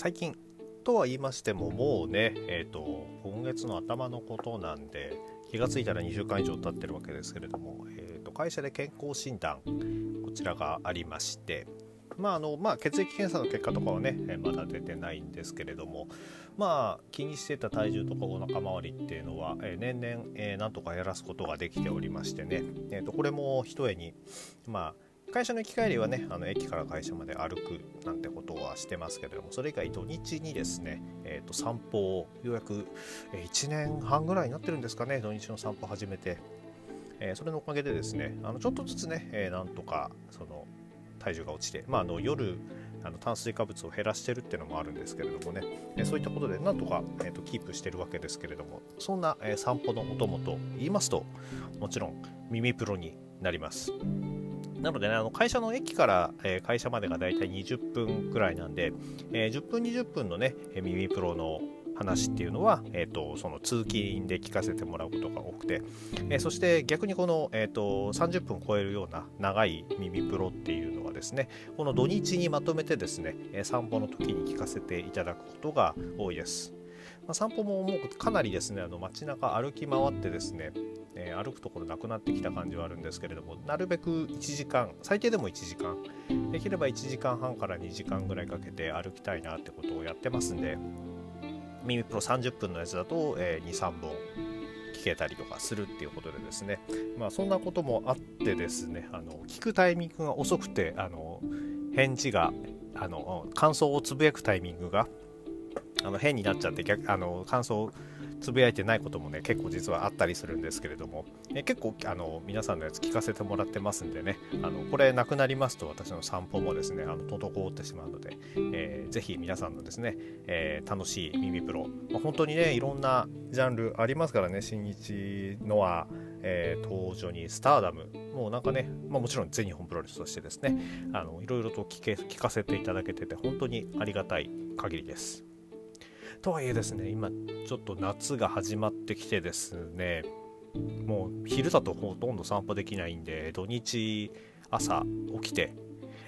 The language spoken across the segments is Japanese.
最近とは言いましてももうね、えーと、今月の頭のことなんで気が付いたら2週間以上経ってるわけですけれども、えーと、会社で健康診断こちらがありましてまああのまあ、血液検査の結果とかはね、まだ出てないんですけれども、まあ、気にしてた体重とかお腹周りっていうのは、え年々、えなんとか減らすことができておりましてね、えー、とこれもひとえに、まあ、会社の行き帰りはねあの駅から会社まで歩くなんてことはしてますけれどもそれ以外土日にですね、えー、と散歩をようやく1年半ぐらいになってるんですかね土日の散歩始めて、えー、それのおかげでですねあのちょっとずつね、えー、なんとかその体重が落ちて、まあ、あの夜あの炭水化物を減らしてるっていうのもあるんですけれどもね、えそういったことでなんとか、えーと、キープしてるわけですけれどもそんな、え散歩のお供と言いますともちろん耳プロになります。なのでね、あの会社の駅から、えー、会社までがだいたい20分くらいなんで、えー、10分20分のね、耳プロの話っていうのは、えーと、その通勤で聞かせてもらうことが多くて、えー、そして逆にこの、えーと、30分超えるような長い耳プロっていうのはですねこの土日にまとめてですね散歩の時に聞かせていただくことが多いです。まあ、散歩ももうかなりですねあの街中歩き回ってですね、えー、歩くところなくなってきた感じはあるんですけれどもなるべく1時間最低でも1時間できれば1時間半から2時間ぐらいかけて歩きたいなってことをやってますんで耳プロ30分のやつだと、えー、23本聞けたりとかするっていうことでですねまあそんなこともあってですねあの聞くタイミングが遅くてあの返事があの感想をつぶやくタイミングがあの変になっちゃって逆あの感想をつぶやいてないこともね結構実はあったりするんですけれども、え結構あの皆さんのやつ聞かせてもらってますんでね。あのこれなくなりますと私の散歩もですねあの滞ってしまうので、えー、ぜひ皆さんのですね、えー、楽しい耳プロ、まあ、本当にねいろんなジャンルありますからね新日ノアえー、東女にスターダムもうなんかね、まあ、もちろん全日本プロレスとしてですねあのいろいろと聞け聞かせていただけてて本当にありがたい限りです。とはいえですね今ちょっと夏が始まってきてですねもう昼だとほとんど散歩できないんで土日朝起きて、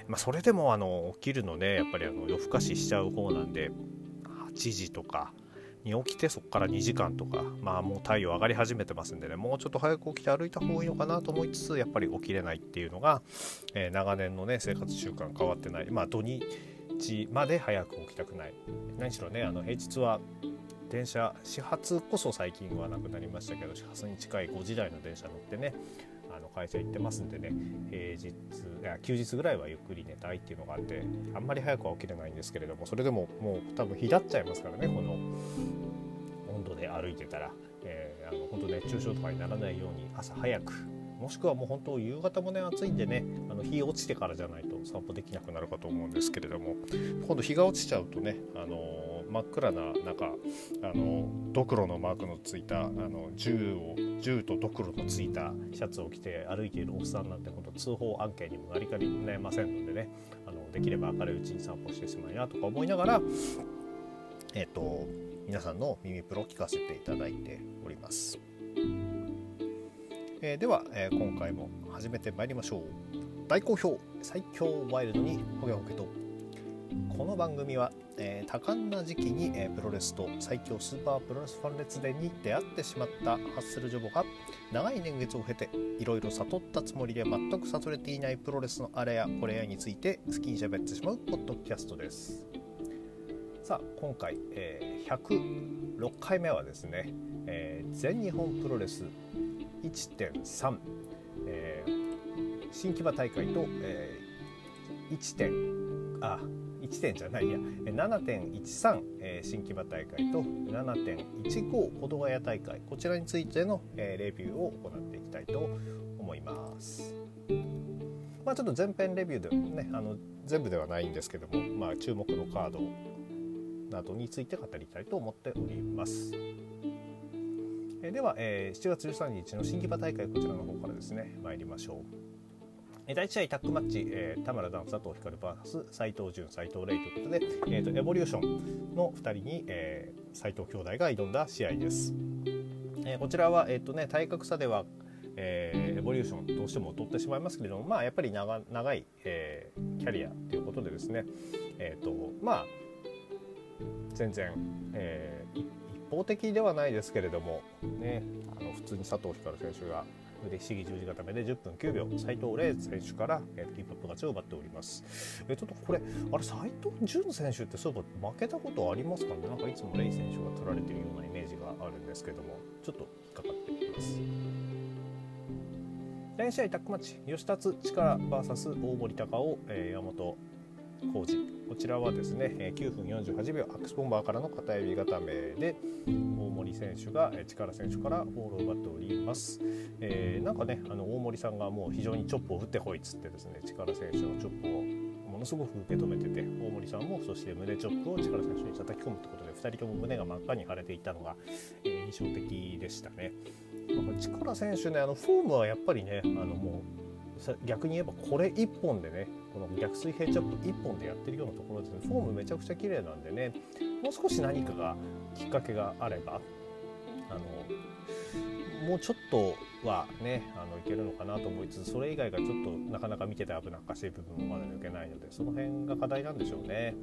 まあ、それでもあの起きるのねやっぱりあの夜更かししちゃう方なんで8時とかに起きてそこから2時間とかまあもう太陽上がり始めてますんでねもうちょっと早く起きて歩いた方がいいのかなと思いつつやっぱり起きれないっていうのが、えー、長年のね生活習慣変わってない。まあ土日まで早く起きたくない。何しろねあの平日は電車始発こそ最近はなくなりましたけど始発に近い5時台の電車乗ってねあの会社行ってますんでね平日いや休日ぐらいはゆっくり寝たいっていうのがあってあんまり早くは起きれないんですけれどもそれでももう多分日立っちゃいますからねこの温度で歩いてたら、えー、あの本当熱中症とかにならないように朝早くもしくはもう本当夕方もね暑いんでねあの日落ちてからじゃないと散歩できなくなるかと思うんですけれども今度日が落ちちゃうとね、あの真っ暗な中、あのドクロのマークのついたあの銃を銃とドクロのついたシャツを着て歩いているおっさんなんて本当通報案件にもなりかねませんのでねあのできれば明るいうちに散歩してしまいなとか思いながらえっ、と皆さんの耳プロ聞かせていただいております。えー、では、えー、今回も始めてまいりましょう大好評最強ワイルドにホゲホゲとこの番組は、えー、多感な時期に、えー、プロレスと最強スーパープロレスファン列伝に出会ってしまったハッスルジョボが長い年月を経ていろいろ悟ったつもりで全く悟れていないプロレスのあれやこれやについて好きに喋ってしまうポッドキャストです。さあ今回、えー、106回目はですね、え、全日本プロレス1.3、新木場大会と、えー、1点あ1点じゃないや7.13、えー、新木場大会と7.15保土ヶ谷大会こちらについての、えー、レビューを行っていきたいと思います。まあ、ちょっと前編レビューでもねあの全部ではないんですけども、まあ、注目のカードなどについて語りたいと思っております。えでは、えー、7月13日の新木場大会こちらの方からですね参りましょう。第1試合タッグマッチ、えー、田村ダン佐藤光 VS 斉藤潤斉藤玲ということで、えーと、エボリューションの2人に、えー、斉藤兄弟が挑んだ試合です。えー、こちらは、えーとね、体格差では、えー、エボリューションどうしても取ってしまいますけれども、まあ、やっぱり長長い、えー、キャリアということでですね、えーとまあ、全然、えー、一方的ではないですけれども、ね、あの普通に佐藤光選手が腕ひしぎ十字固めで10分9秒。斉藤麗選手から、えー、キープアップ勝ちを奪っております、えー、ちょっとこれあれ斉藤潤選手ってそういえば負けたことありますかね？なんかいつもレイ選手が取られているようなイメージがあるんですけども。ちょっと引っかかっています。第2試合タックマッチ吉達力 VS 大森高尾、えー、山本浩二。こちらはですね9分48秒アックスボンバーからの片指固めで大森選手が力選手からボールを奪っております、えー、なんかねあの大森さんがもう非常にチョップを打ってほいっつってですね力選手のチョップをものすごく受け止めてて大森さんもそして胸チョップを力選手に叩き込むということで2人とも胸が真っ赤に腫れていたのが、えー、印象的でしたね。力選手ねあのフォームはやっぱりねあのもう逆に言えばこれ1本でねこの逆水平チャップ1本でやってるようなところですねフォームめちゃくちゃ綺麗なんでねもう少し何かがきっかけがあればあのもうちょっとはねあのいけるのかなと思いつつそれ以外がちょっとなかなか見てて危なっかしい部分もまだ抜けないのでその辺が課題なんでしょうね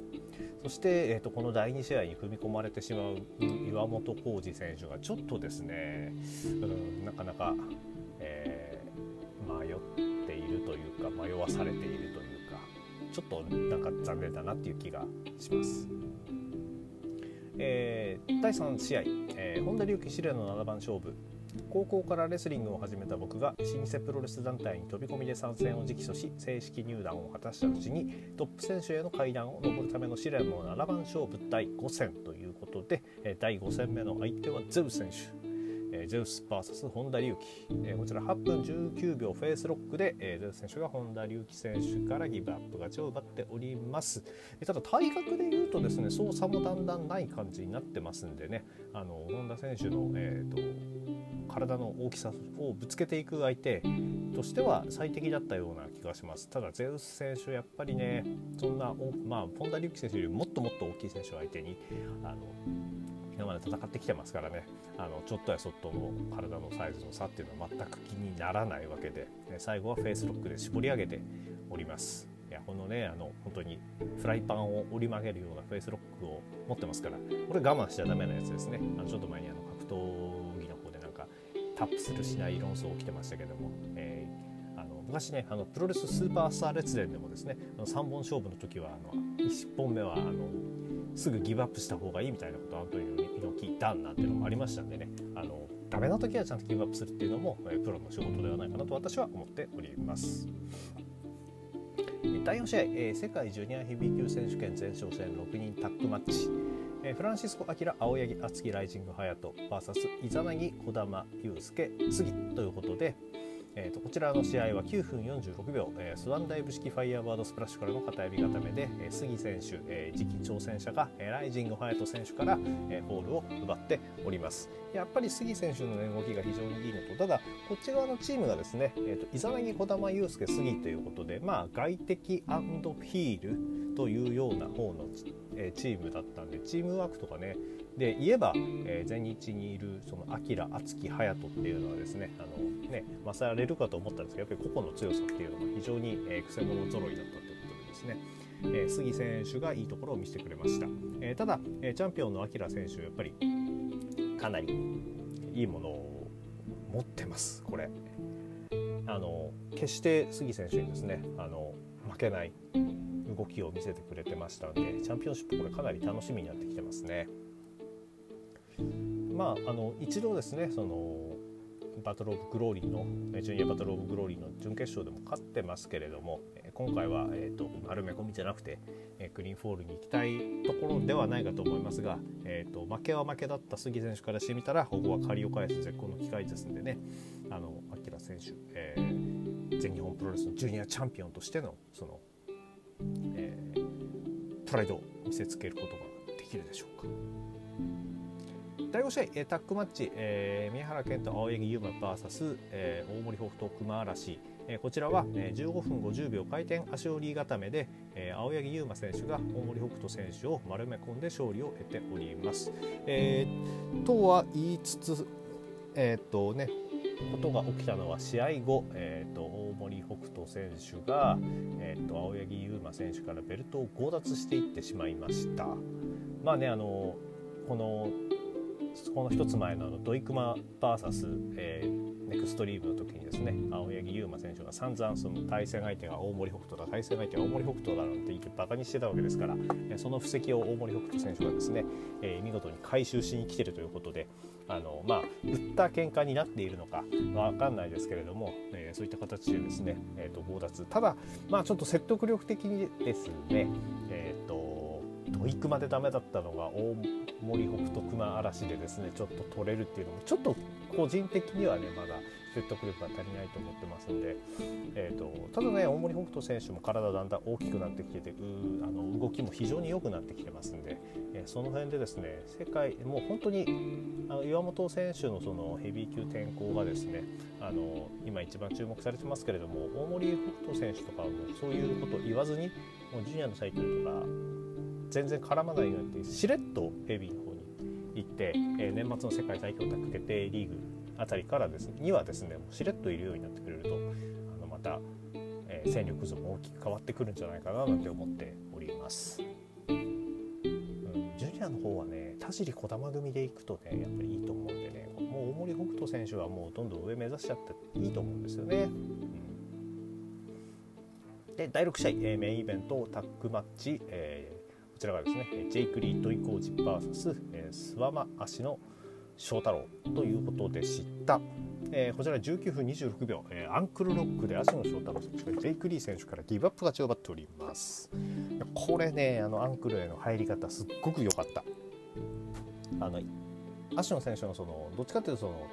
そして、えーと、この第2試合に踏み込まれてしまう岩本浩二選手がちょっとですね、うん、なかなか、えー、迷っているというか迷わされているというかちょっとなんか残念だなっていう気がします。えー、第3試合、えー、本田隆起試練の7番勝負。高校からレスリングを始めた僕が老舗プロレス団体に飛び込みで参戦を直訴し正式入団を果たしたうちにトップ選手への階段を上るための試練の7番勝負第5戦ということで第5戦目の相手はゼウ選手。えー、ゼウス VS 本田隆起、えー、こちら8分19秒フェイスロックで、えー、ゼウス選手が本田隆起選手からギブアップ勝ちを奪っております、えー、ただ体格でいうとですね操作もだんだんない感じになってますんでね。あの本田選手の、えーと、体の大きさをぶつけていく相手としては最適だったような気がします。ただゼウス選手やっぱりねそんなまあ本田竜輝選手よりもっともっと大きい選手を相手にあの今まで戦ってきてますからねあのちょっとやそっとの体のサイズの差っていうのは全く気にならないわけで、ね、最後はフェイスロックで絞り上げております。いやこのねあの本当にフライパンを折り曲げるようなフェイスロックを持ってますからこれ我慢しちゃダメなやつですねあのちょっと前にあの格闘技の方でなんかタップするしない論争起きてましたけども、えー、あの昔ねあのプロレススーパースター列伝でもですねあの3本勝負の時はあの1本目はあのすぐギブアップした方がいいみたいなことをアントニオ猪木ダンなんていうのもありましたんでねあのダメな時はちゃんとギブアップするっていうのも、えプロの仕事ではないかなと私は思っております。第4試合、え、世界ジュニアヘビー級選手権前哨戦6人タッグマッチ、え、フランシスコ・アキラ青柳敦樹ライジング隼人 VS イザナギ児玉悠介杉ということで、えーと、こちらの試合は9分46秒、えー、スワンダイブ式ファイヤーバードスプラッシュからの片エビ固めで、えー、杉選手、えー、次期挑戦者が、えー、ライジングハヤト選手から、えー、フォールを奪っております。やっぱり杉選手の、ね、動きが非常にいいのとただこっち側のチームがですね、えーと、イザナギ児玉裕輔杉ということでまあ外敵ヒールというような方の、えー、チームだったんでチームワークとかねで言えば、えー、全日にいるそのアキラ敦樹ハヤトっていうのはですねあのね勝れるかと思ったんですけどやっぱり個々の強さっていうのが非常に、えー、癖者揃いだったということでですねえー、杉選手がいいところを見せてくれました、えー、ただ、えー、チャンピオンのアキラ選手やっぱりかなりいいものを持ってますこれあの決して杉選手にですねあの負けない動きを見せてくれてましたのでチャンピオンシップこれかなり楽しみになってきてますね。まああの一度ですねそのバトル・オブ・グローリーのジュニアバトル・オブ・グローリーの準決勝でも勝ってますけれども今回は、えーと、丸め込みじゃなくて、えクリーンフォールに行きたいところではないかと思いますが、えーと、負けは負けだった杉選手からしてみたらここは借りを返す絶好の機会ですんでねあの明選手、えー、全日本プロレスのジュニアチャンピオンとしてのその、えー、プライドを見せつけることができるでしょうか。第5試合、えー、タッグマッチ、えー、宮原健と青柳優馬 VS、えー、大森北斗熊嵐、えー、こちらは、えー、15分50秒回転足折り固めで、えー、青柳優馬選手が大森北斗選手を丸め込んで勝利を得ております。えー、とは言いつつ、えー、っとね、ことが起きたのは試合後、えーと、大森北斗選手が、えーと、と青柳優馬選手からベルトを強奪していってしまいました。まあねあのこのこの一つ前のあのドイクマ VS、えー、ネクストリームの時にですね青柳優馬選手が散々その対戦相手が大森北斗だ対戦相手が大森北斗だなんて言ってバカにしてたわけですからその布石を大森北斗選手がですね、えー、見事に回収しに来てるということであのまあ打った喧嘩になっているのかわかんないですけれども、えー、そういった形でですね、えーと、強奪。ただまあちょっと説得力的にですねえっ、ー、とドイクまでダメだったのが大森北斗熊嵐でですねちょっと取れるっていうのもちょっと個人的にはねまだ説得力が足りないと思ってますんで、えーと、ただね大森北斗選手も体だんだん大きくなってきててあの動きも非常に良くなってきてますんで、えー、その辺でですね世界もう本当にあの岩本選手のそのヘビー級転向がですねあの今一番注目されてますけれども大森北斗選手とかはもうそういうことを言わずにもうジュニアの最近とか全然絡まないようにしれっとヘビーの方に行って、えー、年末の世界最強卓決定リーグあたりからですねにはですねもうしれっといるようになってくれるとあのまた、えー、戦力図も大きく変わってくるんじゃないかななんて思っております。うん、ジュニアの方はね田尻児玉組でいくとねやっぱりいいと思うんでねもう大森北斗選手はもうどんどん上目指しちゃっていいと思うんですよね。うん、で第6試合、えー、メインイベントタッグマッチ、えーこちらがですねジェイク・リー・トイコージ VS、えー、スワマ足の翔太郎ということでした。えー、こちら19分26秒、えー、アンクルロックで足野翔太郎選手がジェイク・リー選手からギブアップ勝ちを奪っておりますこれねあのアンクルへの入り方すっごく良かったあの足野選手のそのどっちかというとその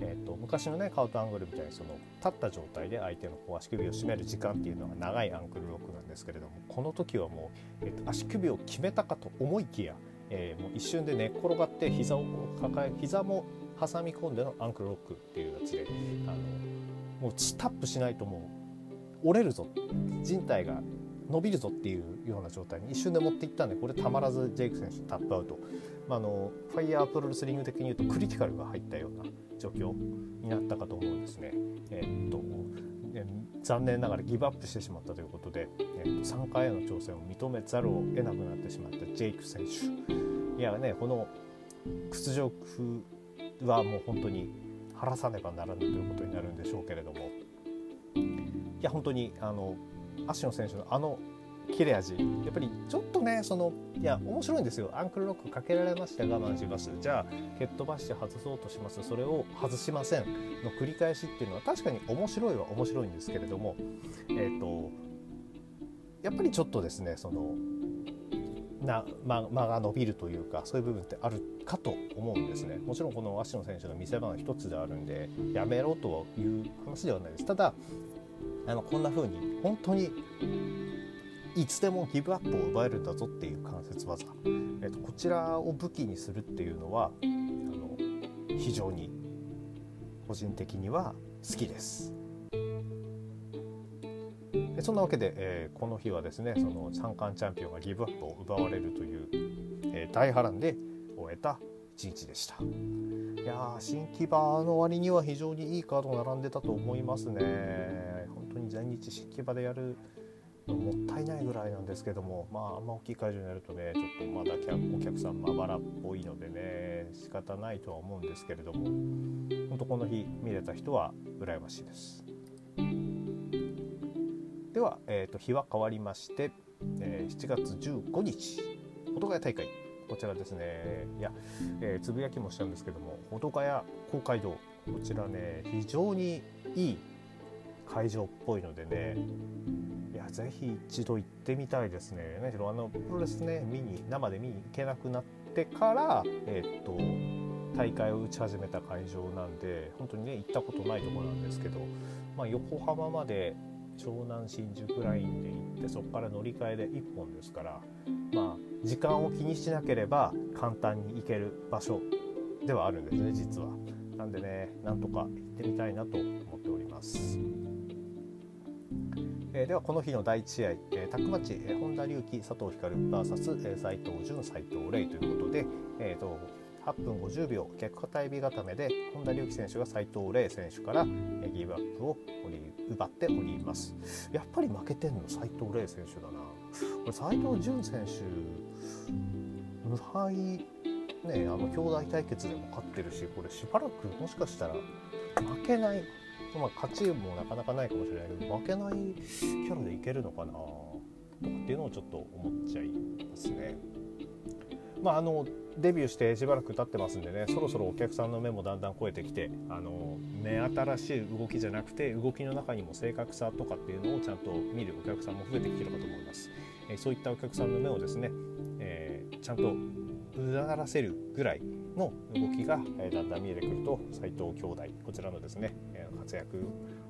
えーと、昔のねカウトアングルみたいにその立った状態で相手のこう足首を締める時間っていうのが長いアンクルロックなんですけれどもこの時はもう、えーと、足首を決めたかと思いきや、えー、もう一瞬で寝っ転がって膝を抱え膝も挟み込んでのアンクルロックっていうやつであのもうタップしないともう折れるぞ人体が伸びるぞっていうような状態に一瞬で持っていったんでこれたまらずジェイク選手タップアウト、まあ、あのファイヤープロレスリング的に言うとクリティカルが入ったような状況になったかと思うんですね。えー、っと残念ながらギブアップしてしまったということで、えー、と3回への挑戦を認めざるを得なくなってしまったジェイク選手いやねこの屈辱はもう本当に晴らさねばならぬということになるんでしょうけれどもいや本当にあの芦野選手のあの切れ味。やっぱりちょっとねそのいや面白いんですよ。アンクルロックかけられました。我慢します。じゃあ蹴っ飛ばして外そうとします。それを外しませんの繰り返しっていうのは確かに面白いは面白いんですけれどもえっ、ー、とやっぱりちょっとですねそのな間間が伸びるというかそういう部分ってあるかと思うんですね。もちろんこの芦野選手の見せ場の一つであるんでやめろという話ではないです。ただあのこんな風に本当にいつでもギブアップを奪えるんだぞっていう関節技、えっと、こちらを武器にするっていうのはあの非常に個人的には好きです。そんなわけで、えー、この日はですねその三冠チャンピオンがギブアップを奪われるという、えー、大波乱で終えた一日でした。いや新木場の割には非常にいいカード並んでたと思いますね。本当に全日新木場でやるもったいないぐらいなんですけどもまああんま大きい会場になるとねちょっとまだお客さんまばらっぽいのでね仕方ないとは思うんですけれども本当この日見れた人は羨ましいです。では、えーと、日は変わりまして、えー、7月15日保土ヶ谷大会。こちらですね。いや、えー、つぶやきもしたんですけども保土ヶ谷公会堂。こちらね非常にいい会場っぽいのでねぜひ一度行ってみたいですね何しろあのプロレスね見に生で見に行けなくなってからえー、っと大会を打ち始めた会場なんで本当にね行ったことないところなんですけど、まあ、横浜まで湘南新宿ラインで行ってそこから乗り換えで1本ですからまあ時間を気にしなければ簡単に行ける場所ではあるんですね実は。なんでねなんとか行ってみたいなと思っております。えー、ではこの日の第1試合、えー、タックマッチ、えー、本田隆起佐藤光 VS、えー、斉藤潤斉藤麗ということで、えーと、8分50秒逆肩エビ固めで本田隆起選手が斉藤麗選手から、えー、ギブアップを奪っております。やっぱり負けてんの？斉藤麗選手だな。これ斉藤潤選手無敗ねあの兄弟対決でも勝ってるしこれしばらくもしかしたら負けない、まあ、勝ちもなかなかないかもしれないけど負けないキャラでいけるのかなとかっていうのをちょっと思っちゃいますね。まあ、あのデビューしてしばらく経ってますんでねそろそろお客さんの目もだんだん超えてきてあの目新しい動きじゃなくて動きの中にも正確さとかっていうのをちゃんと見るお客さんも増えてきてるかと思います。えそういったお客さんの目をですね、えー、ちゃんとうならせるぐらいの動きが、えだんだん見えてくると斉藤兄弟こちらのですね、活躍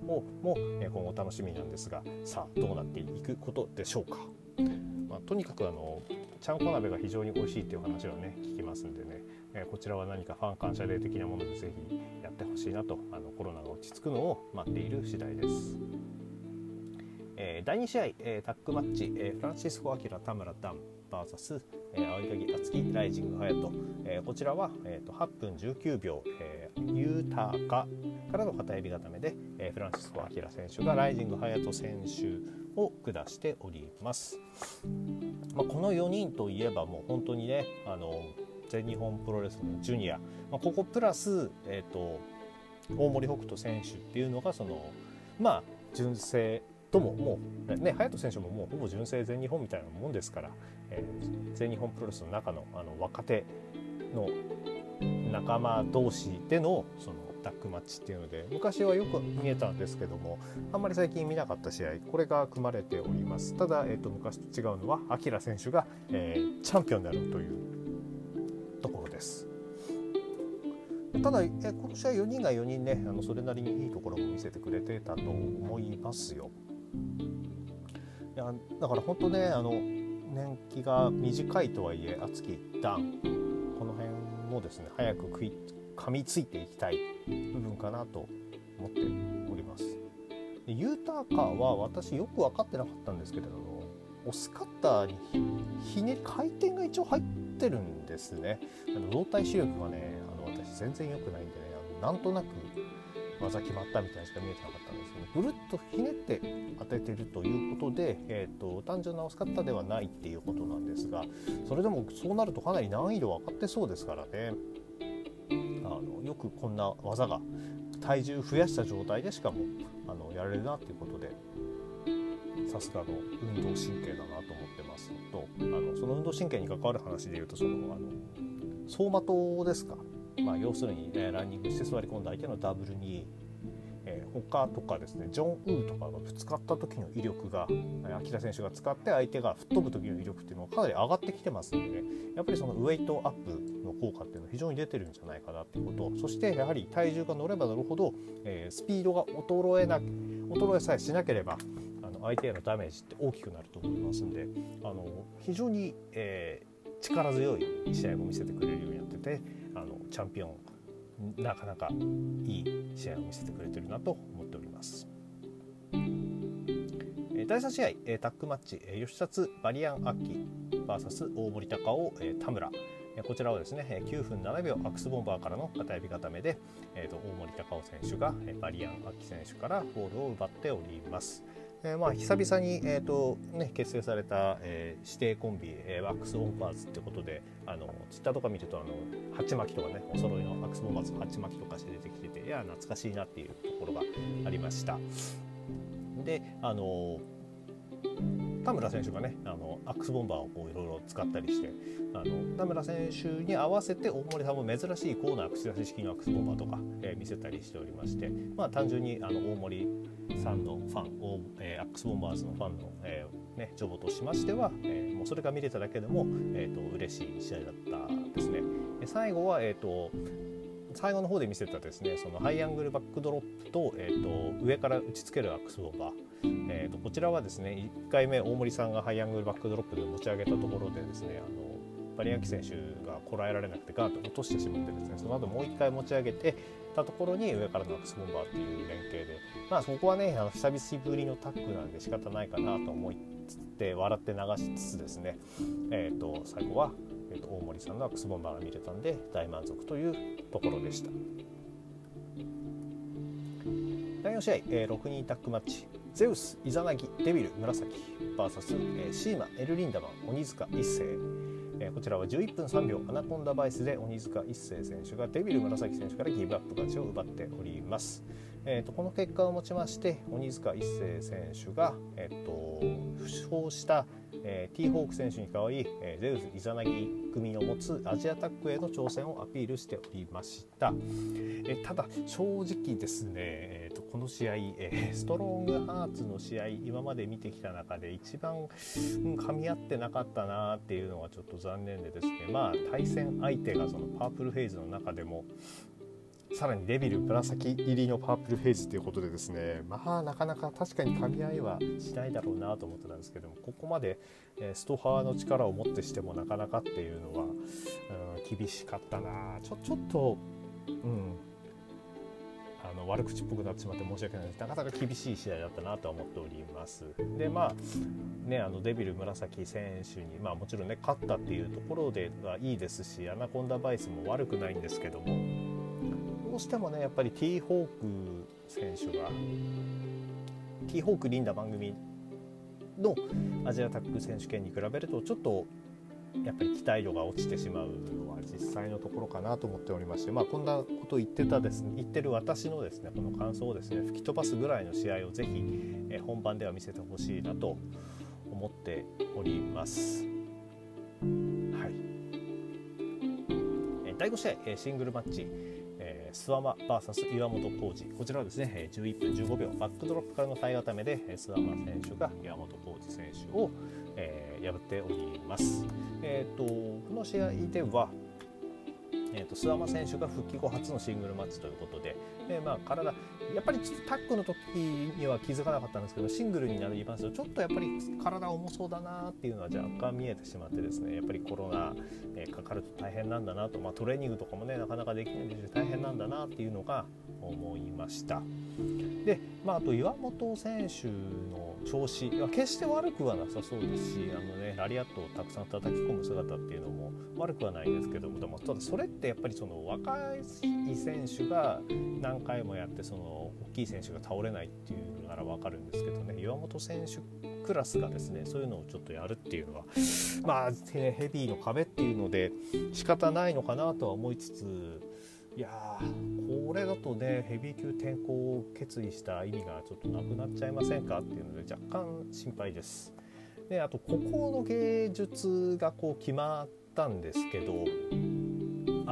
をも、今後楽しみなんですがさあどうなっていくことでしょうか。まあ、とにかくあのちゃんこ鍋が非常に美味しいっていう話はね聞きますんでね、えこちらは何かファン感謝デー的なものでぜひやってほしいなとあのコロナが落ち着くのを待っている次第です。えー、第2試合、えー、タッグマッチ、えー、フランシスコ・アキラ田村ダン VS、えー、青柳敦樹ライジング隼人、えー、こちらは、えーと、8分19秒、えー、ユータカからの片指固めで、えー、フランシスコ・アキラ選手がライジング隼人選手を下しております、まあ、この4人といえばもう本当にねあの全日本プロレスのジュニア、まあ、ここプラス、えーと、大森北斗選手っていうのがそのまあ純正とももうね隼人選手ももうほぼ純正全日本みたいなもんですから、え、全日本プロレスの中のあの若手の仲間同士でのそのタッグマッチっていうので昔はよく見えたんですけどもあんまり最近見なかった試合これが組まれておりますただ、えーと、昔と違うのはアキラ選手が、えー、チャンピオンになるというところですただ、えこの試合4人が4人ねあのそれなりにいいところも見せてくれてたと思いますよ。いやだから本当ねあの年季が短いとはいえ熱き段この辺もですね早く食い噛みついていきたい部分かなと思っております。でユーターカーは私よく分かってなかったんですけれども押すカッターにひね回転が一応入ってるんですね。あの動体視力がねあの私全然良くないんでねあのなんとなく技決まったみたいにしか見えてなかったんですけどぐるっとひねって当ててるということで、えーと、単純な押し方ではないっていうことなんですがそれでもそうなるとかなり難易度上がってそうですからね。あのよくこんな技が体重増やした状態でしかもあのやれるなっていうことでさすがの運動神経だなと思ってますとあのその運動神経に関わる話でいうとそのあの走馬灯ですか？まあ、要するに、ね、ランニングして座り込んだ相手のダブルに、えー、他とかですねジョン・ウーとかがぶつかった時の威力が秋田選手が使って相手が吹っ飛ぶ時の威力っていうのがかなり上がってきてますんでね。やっぱりそのウェイトアップの効果っていうのは非常に出てるんじゃないかなっていうこと。そしてやはり体重が乗れば乗るほど、えー、スピードが衰えな衰えさえしなければあの相手へのダメージって大きくなると思いますんであの非常に、えー、力強い試合を見せてくれるようになっててあのチャンピオンなかなかいい試合を見せてくれてるなと思っております。第3試合タッグマッチ吉達バリアン・アッキー VS 大森高尾田村こちらはですね9分7秒アクスボンバーからの片指固めで大森高尾選手がバリアン・アッキ選手からボールを奪っております。えー、まあ久々に、えーとね、結成された、えー、師弟コンビ、えー、アックスボンバーズってことであのツイッターとか見るとあの鉢巻きとかねお揃いのアックスボンバーズ鉢巻きとかして出てきてていや懐かしいなっていうところがありました。であの田村選手がねあのアックスボンバーをこういろいろ使ったりしてあの田村選手に合わせて大森さんも珍しいコーナー飛び出し式のアックスボンバーとか、えー、見せたりしておりまして、まあ、単純にあの大森さんのファン、えー、アックスボンバーズのファンの、えーね、ジョボとしましては、えー、もうそれが見れただけでも、えーと、嬉しい試合だったですね。最後は、えーと最後の方で見せたですねそのハイアングルバックドロップと,、えーと、上から打ちつけるアックスボンバー、えーと、こちらはですね1回目大森さんがハイアングルバックドロップで持ち上げたところでですねあのバリアンキ選手がこらえられなくてガーンと落としてしまってですねその後もう1回持ち上げてたところに上からのアクスボンバーっていう連携でまあそこはねあの久々ぶりのタッグなんで仕方ないかなと思いつって笑って流しつつですね、えーと最後はえー、と大森さんのアクスボンバーが見れたんで大満足というところでした。第4試合、えー、6人タッグマッチ。ゼウスイザナギデビル紫 VS、えー、シーマエルリンダマン鬼塚一世えこちらは11分3秒アナコンダバイスで鬼塚一世選手がデビル紫選手からギブアップ勝ちを奪っております。えーと、この結果をもちまして鬼塚一世選手が、えーと、負傷した、えー、ティーホーク選手に代わり、えー、ゼウスイザナギ組の持つアジアタックへの挑戦をアピールしておりました、えー、ただ正直ですね、えーと、この試合、え、ストロングハーツの試合今まで見てきた中で一番、うん、噛み合ってなかったなっていうのがちょっと残念でですね。まあ対戦相手がそのパープルフェイズの中でもさらにデビル紫入りのパープルフェイスということでですね。まあなかなか確かに噛み合いはしないだろうなと思ってたんですけどもここまで、えストハーの力をもってしてもなかなかっていうのは、うん、厳しかったな。ちょちょっとうんあの悪口っぽくなってしまって申し訳ないです。なかなか厳しい試合だったなとは思っております。でまあねあのデビル紫選手にまあもちろんね勝ったっていうところではいいですしアナコンダバイスも悪くないんですけどもどうしてもねやっぱりティーホーク選手がティーホークリンダ番組のアジアタック選手権に比べるとちょっとやっぱり期待度が落ちてしまうのは実際のところかなと思っておりまして、まあ、こんなことを言ってたですね言ってる私のですねこの感想をですね吹き飛ばすぐらいの試合をぜひ、え本番では見せてほしいなと思っております。はい、第5試合シングルマッチスワマ VS 岩本浩二こちらはですね11分15秒バックドロップからの体固めでスワマ選手が岩本浩二選手を、えー、破っております。えーと、この試合ではえーと、諏訪間選手が復帰後初のシングルマッチということで、えー、まあ、体やっぱりタッグの時には気づかなかったんですけどシングルになりますとちょっとやっぱり体重そうだなっていうのは若干見えてしまってですねやっぱりコロナ、えー、かかると大変なんだなと、まあ、トレーニングとかもねなかなかできないで大変なんだなっていうのが思いました。で、まあ、あと岩本選手の調子は決して悪くはなさそうですしあの、ね、ラリアットをたくさん叩き込む姿っていうのも悪くはないですけどもでもただそれってやっぱりその若い選手が何回もやってその大きい選手が倒れないっていうのなら分かるんですけどね岩本選手クラスがですねそういうのをちょっとやるっていうのはまあヘビーの壁っていうので仕方ないのかなとは思いつついやこれだとねヘビー級転向を決意した意味がちょっとなくなっちゃいませんかっていうので若干心配です。であと孤高の芸術がこう決まったんですけど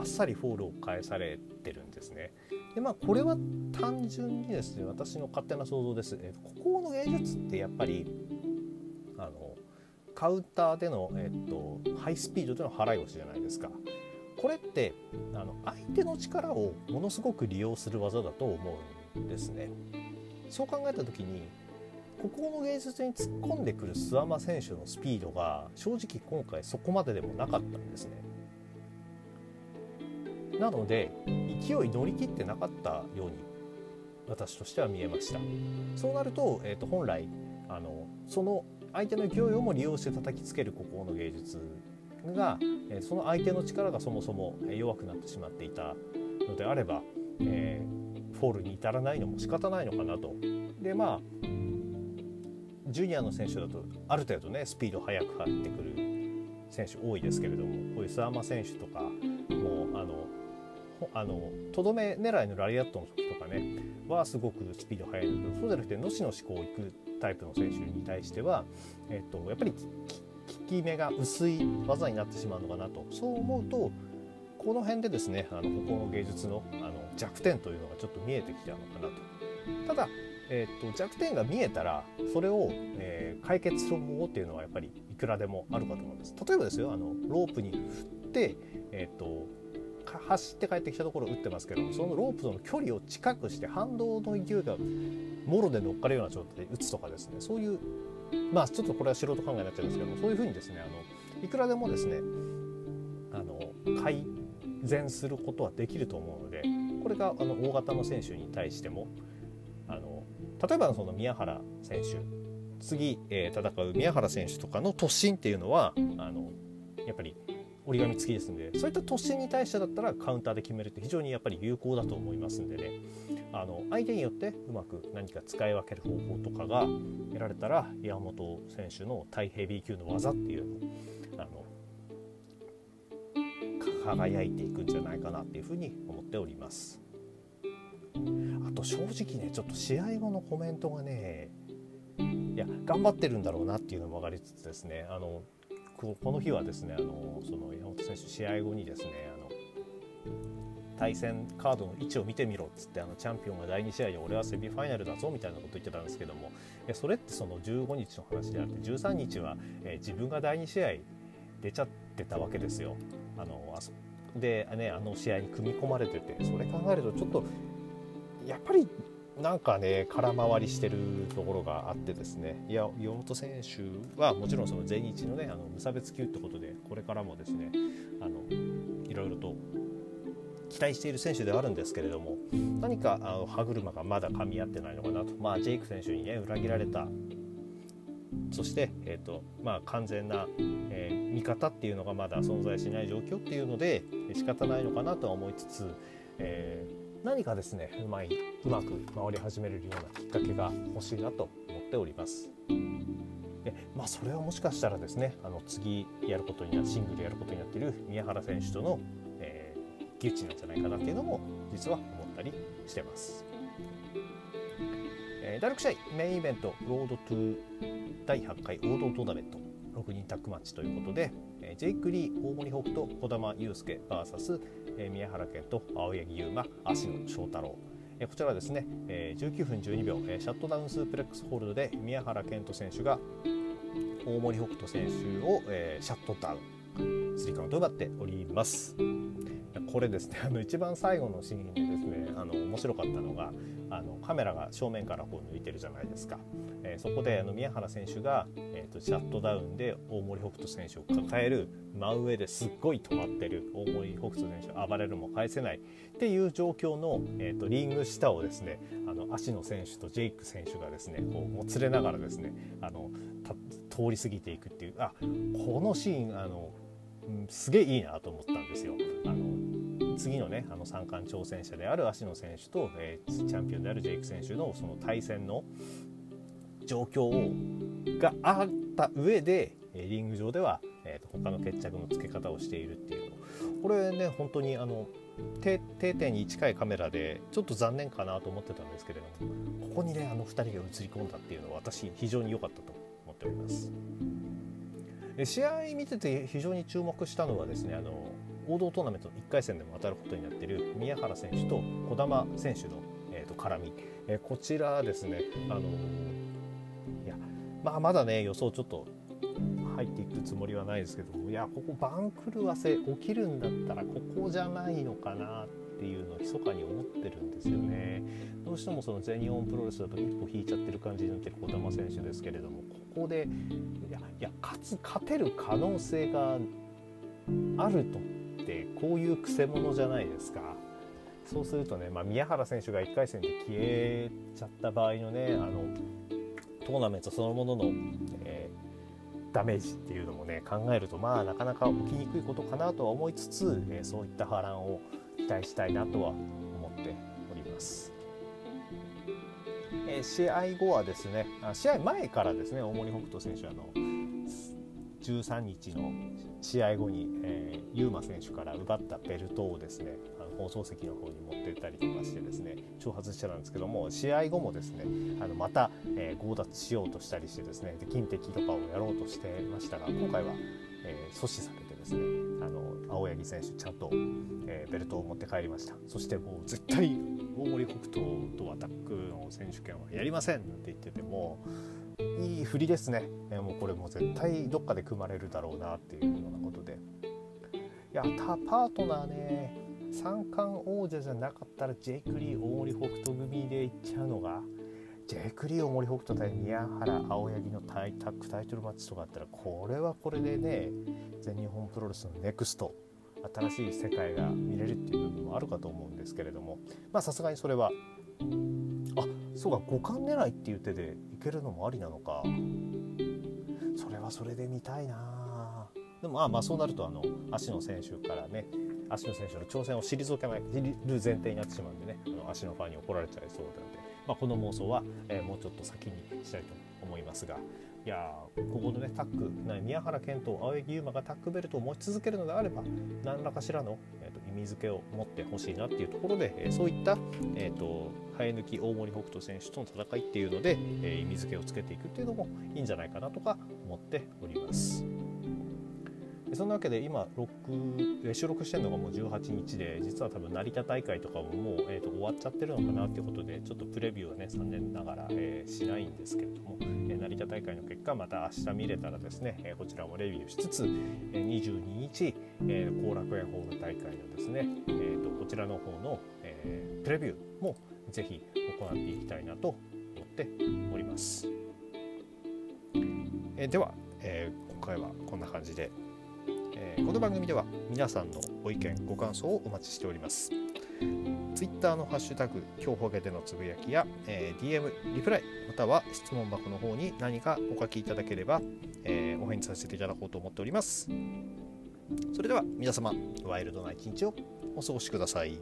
あっさりフォールを返されてるんですね。でまあこれは単純にですね私の勝手な想像です。えー、孤高の芸術ってやっぱりあのカウンターでの、えーと、とハイスピードでの払い腰じゃないですか。これってあの相手の力をものすごく利用する技だと思うんですね。そう考えた時にここの芸術に突っ込んでくる諏訪間選手のスピードが正直今回そこまででもなかったんですね。なので勢い乗り切ってなかったように私としては見えました。そうなると,、えー、と本来あのその相手の勢いをも利用して叩きつける孤高の芸術がその相手の力がそもそも弱くなってしまっていたのであれば、えー、フォールに至らないのも仕方ないのかなと。でまあジュニアの選手だとある程度ねスピード速く入ってくる選手多いですけれどもこういうスアマ選手とかあのとどめ狙いのラリアットの時とかねはすごくスピード速いんだけどそうじゃなくてのしのしこういくタイプの選手に対しては、えっと、やっぱり効き目が薄い技になってしまうのかなと。そう思うとこの辺でですねあのここの芸術のあの弱点というのがちょっと見えてきちゃうのかなと。ただえーと、弱点が見えたらそれを、えー、解決する方法っていうのはやっぱりいくらでもあるかと思うんです。例えばですよあのロープに振って、えーと、走って帰ってきたところを打ってますけどそのロープとの距離を近くして反動の勢いがもろで乗っかるような状態で打つとかですねそういうまあちょっとこれは素人考えになっちゃうんですけどそういうふうにですねあのいくらでもですねあの改善することはできると思うのでこれがあの大型の選手に対してもあの例えばその宮原選手次、えー、戦う宮原選手とかの突進っていうのはあのやっぱり折り紙付きですんでそういった突進に対してだったらカウンターで決めるって非常にやっぱり有効だと思いますんでね。あの相手によってうまく何か使い分ける方法とかが得られたら山本選手の対ヘビー級の技っていうのあの輝いていくんじゃないかなっていうふうに思っております。あと正直ねちょっと試合後のコメントがねいや頑張ってるんだろうなっていうのも分かりつつですねあのこの日はですねあのその山本選手試合後にですねあの対戦カードの位置を見てみろっつってあのチャンピオンが第2試合で俺はセミファイナルだぞみたいなこと言ってたんですけどもそれってその15日の話であって13日は、え自分が第2試合出ちゃってたわけですよ。あのあそで、ね、あの試合に組み込まれててそれ考えるとちょっとやっぱりなんかね空回りしてるところがあってですね。いや岩本選手はもちろんその全日のねあの無差別級ってことでこれからもですねあのいろいろと期待している選手ではあるんですけれども何かあの歯車がまだ噛み合ってないのかなと、まあ、ジェイク選手にね裏切られた。そして、えーとまあ、完全な、えー、味方っていうのがまだ存在しない状況っていうので仕方ないのかなとは思いつつ、えー、何かですねうまいうまく回り始めれるようなきっかけが欲しいなと思っております。でまあ、それはもしかしたらですねあの次やることになシングルやることになっている宮原選手との、えー、ギュッチなんじゃないかなっていうのも実は思ったりしてます。えー、第6試合メインイベントロードトゥ第8回王道トーナメント6人タッグマッチということで、えー、ジェイク・リー大森北と児玉悠介 VS、えー、宮原健と青柳優馬芦野翔太郎。えこちらはですね、えー、19分12秒、えー、シャットダウンスープレックスホールドで宮原健人選手が大森北斗選手を、えー、シャットダウンスリーカウント奪っております。これですねあの一番最後のシーンでですねあの面白かったのがあのカメラが正面からこう抜いてるじゃないですか、えー、そこであの宮原選手が、えーと、シャットダウンで大森北斗選手を抱える真上ですっごい止まってる大森北斗選手暴れるも返せないっていう状況の、えーと、リング下をですねあの足野選手とジェイク選手がですねこうもつれながらですねあの通り過ぎていくっていうあこのシーンあの、うん、すげえいいなと思ったんですよ。あの次のねあの三冠挑戦者である芦野選手と、えー、チャンピオンであるジェイク選手のその対戦の状況をがあった上でリング上では、えー、他の決着のつけ方をしているっていうこれね本当にあの定点に近いカメラでちょっと残念かなと思ってたんですけれどもここにねあの2人が映り込んだっていうのは私非常に良かったと思っております。試合見てて非常に注目したのはですねあの王道トーナメントの1回戦でも当たることになっている宮原選手と児玉選手の、えー、と絡み、えー、こちらですね、あのー、いやまあ、まだね予想ちょっと入っていくつもりはないですけどもいやここ番狂わせ起きるんだったらここじゃないのかなっていうのを密かに思ってるんですよね。どうしてもその全日本プロレスだと一歩引いちゃってる感じになってる児玉選手ですけれどもここでいやいや勝つ勝てる可能性があるとってこういうくせ者じゃないですかそうするとね、まあ、宮原選手が1回戦で消えちゃった場合のねあのトーナメントそのものの、えー、ダメージっていうのもね考えるとまあなかなか起きにくいことかなとは思いつつ、えー、そういった波乱を期待したいなとは思っております。えー、試合後はですねあ試合前からですね大森北斗選手あの13日の試合後に、えー、ユーマ選手から奪ったベルトをですねあの放送席の方に持ってったりとかしてですね挑発してたんですけども試合後もですねあのまた、えー、強奪しようとしたりしてですねで金敵とかをやろうとしてましたが今回は、えー、阻止されてですねあの青柳選手ちゃんと、えー、ベルトを持って帰りました。そしてもう絶対大森北斗とアタックの選手権はやりませんって言っててもいい振りですね、え、もうこれもう絶対どっかで組まれるだろうなっていうようなことで。いや他パートナーね三冠王者じゃなかったらジェイク・リー大森北斗組でいっちゃうのがジェイク・リー大森北斗対宮原青柳のタイタックタイトルマッチとかあったらこれはこれでね全日本プロレスのネクスト新しい世界が見れるっていう部分もあるかと思うんですけれども。まあさすがにそれはそうか五冠狙いっていう手でいけるのもありなのか。それはそれで見たいな。でもまあまあそうなるとあの足野選手からね足の選手の挑戦を退けないる前提になってしまうんでねあの足のファンに怒られちゃいそうなのでまあ、この妄想は、えー、もうちょっと先にしたいと思いますが。いやここのねタッグ宮原健と青柳優馬がタッグベルトを持ち続けるのであれば何らかしらの、えーと、意味付けを持ってほしいなっていうところで、え、そういった、えーと、生え抜き大森北斗選手との戦いっていうので、えー、意味付けをつけていくっていうのもいいんじゃないかなとか思っております。そんなわけで今収録してるのがもう18日で実は多分成田大会とかももう、えーと、終わっちゃってるのかなっていうことでちょっとプレビューはね残念ながら、えー、しないんですけれども、えー、成田大会の結果また明日見れたらですね、えー、こちらもレビューしつつ、えー、22日後、えー、楽園ホール大会のですね、えーと、こちらの方の、えー、プレビューもぜひ行っていきたいなと思っております。えー、では、えー、今回はこんな感じでえー、この番組では皆さんのご意見ご感想をお待ちしております。Twitter のハッシュタグ今日ほげでのつぶやきや、えー、DM リプライまたは質問箱の方に何かお書きいただければ、えー、お返事させていただこうと思っております。それでは皆様ワイルドな一日をお過ごしください。